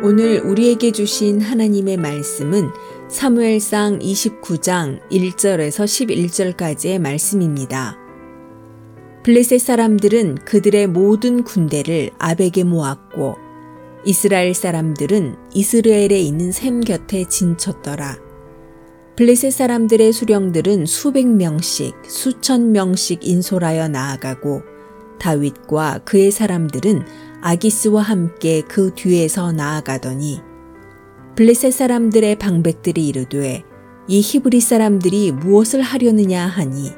오늘 우리에게 주신 하나님의 말씀은 사무엘상 29장 1절에서 11절까지의 말씀입니다. 블레셋 사람들은 그들의 모든 군대를 아벡에 모았고 이스라엘 사람들은 이스라엘에 있는 샘 곁에 진쳤더라. 블레셋 사람들의 수령들은 수백 명씩, 수천 명씩 인솔하여 나아가고 다윗과 그의 사람들은 아기스와 함께 그 뒤에서 나아가더니 블레셋 사람들의 방백들이 이르되 이 히브리 사람들이 무엇을 하려느냐 하니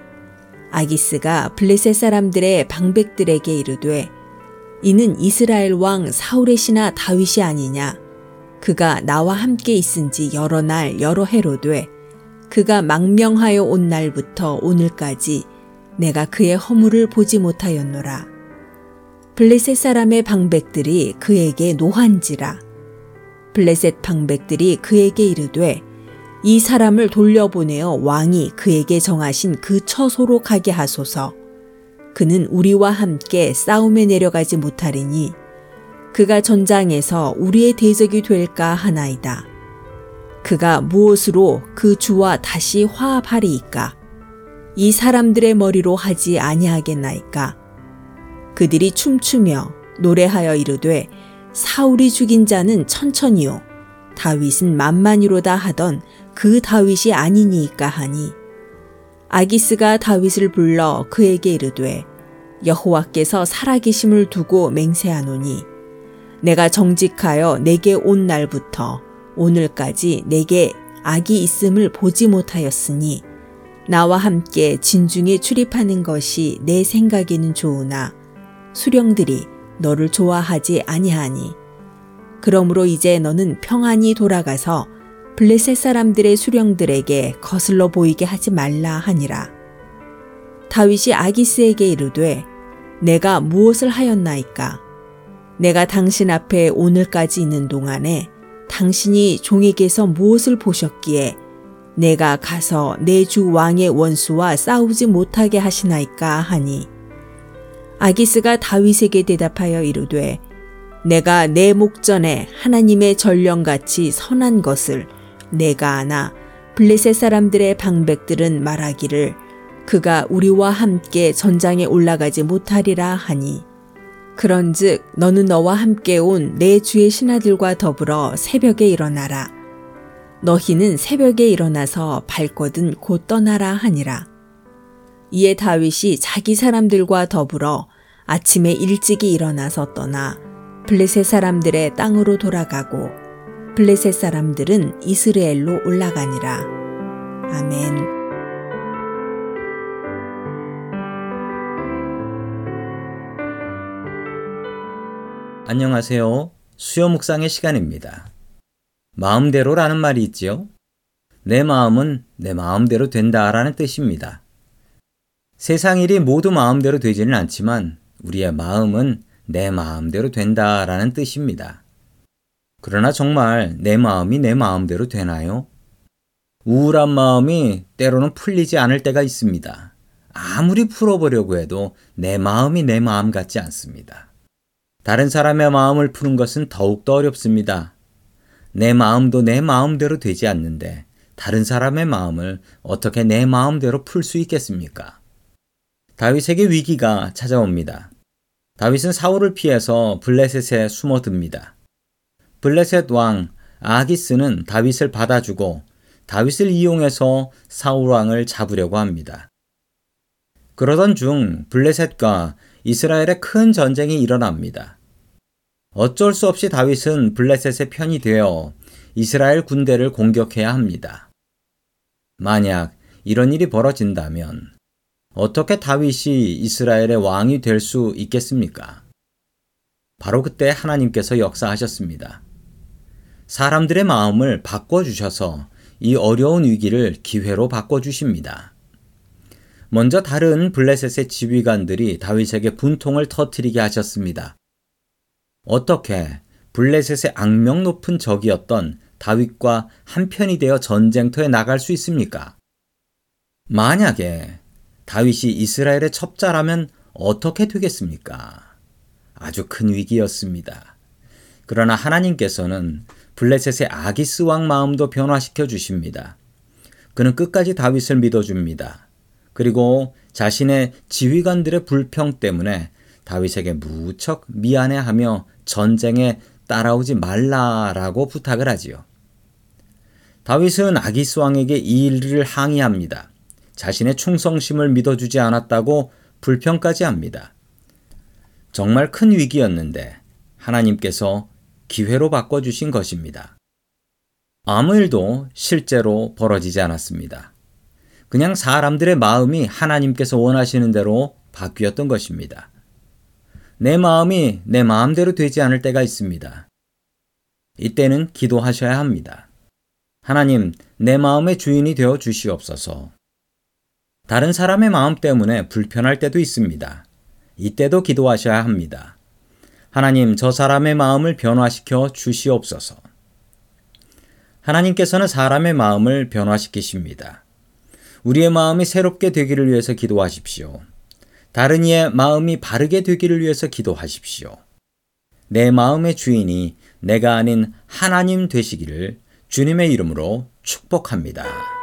아기스가 블레셋 사람들의 방백들에게 이르되 이는 이스라엘 왕 사울의 신하 다윗이 아니냐 그가 나와 함께 있은지 여러 날 여러 해로 돼 그가 망명하여 온 날부터 오늘까지 내가 그의 허물을 보지 못하였노라. 블레셋 사람의 방백들이 그에게 노한지라. 블레셋 방백들이 그에게 이르되 이 사람을 돌려보내어 왕이 그에게 정하신 그 처소로 가게 하소서. 그는 우리와 함께 싸움에 내려가지 못하리니 그가 전장에서 우리의 대적이 될까 하나이다. 그가 무엇으로 그 주와 다시 화합하리이까? 이 사람들의 머리로 하지 아니하겠나이까? 그들이 춤추며 노래하여 이르되 사울이 죽인 자는 천천히요. 다윗은 만만이로다 하던 그 다윗이 아니니이까 하니. 아기스가 다윗을 불러 그에게 이르되 여호와께서 살아계심을 두고 맹세하노니 내가 정직하여 내게 온 날부터 오늘까지 내게 악이 있음을 보지 못하였으니 나와 함께 진중에 출입하는 것이 내 생각에는 좋으나 수령들이 너를 좋아하지 아니하니 그러므로 이제 너는 평안히 돌아가서 블레셋 사람들의 수령들에게 거슬러 보이게 하지 말라 하니라. 다윗이 아기스에게 이르되 내가 무엇을 하였나이까? 내가 당신 앞에 오늘까지 있는 동안에 당신이 종에게서 무엇을 보셨기에 내가 가서 내 주 왕의 원수와 싸우지 못하게 하시나이까 하니 아기스가 다윗에게 대답하여 이르되 내가 내 목전에 하나님의 전령같이 선한 것을 내가 아나 블레셋 사람들의 방백들은 말하기를 그가 우리와 함께 전장에 올라가지 못하리라 하니. 그런즉 너는 너와 함께 온 내 주의 신하들과 더불어 새벽에 일어나라. 너희는 새벽에 일어나서 발거든 곧 떠나라 하니라. 이에 다윗이 자기 사람들과 더불어 아침에 일찍이 일어나서 떠나 블레셋 사람들의 땅으로 돌아가고 블레셋 사람들은 이스라엘로 올라가니라. 아멘. 안녕하세요. 수요 묵상의 시간입니다. 마음대로라는 말이 있지요. 내 마음은 내 마음대로 된다라는 뜻입니다. 세상 일이 모두 마음대로 되지는 않지만 우리의 마음은 내 마음대로 된다라는 뜻입니다. 그러나 정말 내 마음이 내 마음대로 되나요? 우울한 마음이 때로는 풀리지 않을 때가 있습니다. 아무리 풀어보려고 해도 내 마음이 내 마음 같지 않습니다. 다른 사람의 마음을 푸는 것은 더욱더 어렵습니다. 내 마음도 내 마음대로 되지 않는데 다른 사람의 마음을 어떻게 내 마음대로 풀 수 있겠습니까? 다윗에게 위기가 찾아옵니다. 다윗은 사울을 피해서 블레셋에 숨어듭니다. 블레셋 왕 아기스는 다윗을 받아주고 다윗을 이용해서 사울 왕을 잡으려고 합니다. 그러던 중 블레셋과 이스라엘의 큰 전쟁이 일어납니다. 어쩔 수 없이 다윗은 블레셋의 편이 되어 이스라엘 군대를 공격해야 합니다. 만약 이런 일이 벌어진다면 어떻게 다윗이 이스라엘의 왕이 될 수 있겠습니까? 바로 그때 하나님께서 역사하셨습니다. 사람들의 마음을 바꿔주셔서 이 어려운 위기를 기회로 바꿔주십니다. 먼저 다른 블레셋의 지휘관들이 다윗에게 분통을 터뜨리게 하셨습니다. 어떻게 블레셋의 악명 높은 적이었던 다윗과 한편이 되어 전쟁터에 나갈 수 있습니까? 만약에 다윗이 이스라엘의 첩자라면 어떻게 되겠습니까? 아주 큰 위기였습니다. 그러나 하나님께서는 블레셋의 아기스 왕 마음도 변화시켜 주십니다. 그는 끝까지 다윗을 믿어줍니다. 그리고 자신의 지휘관들의 불평 때문에 다윗에게 무척 미안해하며 전쟁에 따라오지 말라라고 부탁을 하지요. 다윗은 아기스 왕에게 이 일을 항의합니다. 자신의 충성심을 믿어주지 않았다고 불평까지 합니다. 정말 큰 위기였는데 하나님께서 기회로 바꿔주신 것입니다. 아무 일도 실제로 벌어지지 않았습니다. 그냥 사람들의 마음이 하나님께서 원하시는 대로 바뀌었던 것입니다. 내 마음이 내 마음대로 되지 않을 때가 있습니다. 이때는 기도하셔야 합니다. 하나님, 내 마음의 주인이 되어 주시옵소서. 다른 사람의 마음 때문에 불편할 때도 있습니다. 이때도 기도하셔야 합니다. 하나님, 저 사람의 마음을 변화시켜 주시옵소서. 하나님께서는 사람의 마음을 변화시키십니다. 우리의 마음이 새롭게 되기를 위해서 기도하십시오. 다른 이의 마음이 바르게 되기를 위해서 기도하십시오. 내 마음의 주인이 내가 아닌 하나님 되시기를 주님의 이름으로 축복합니다.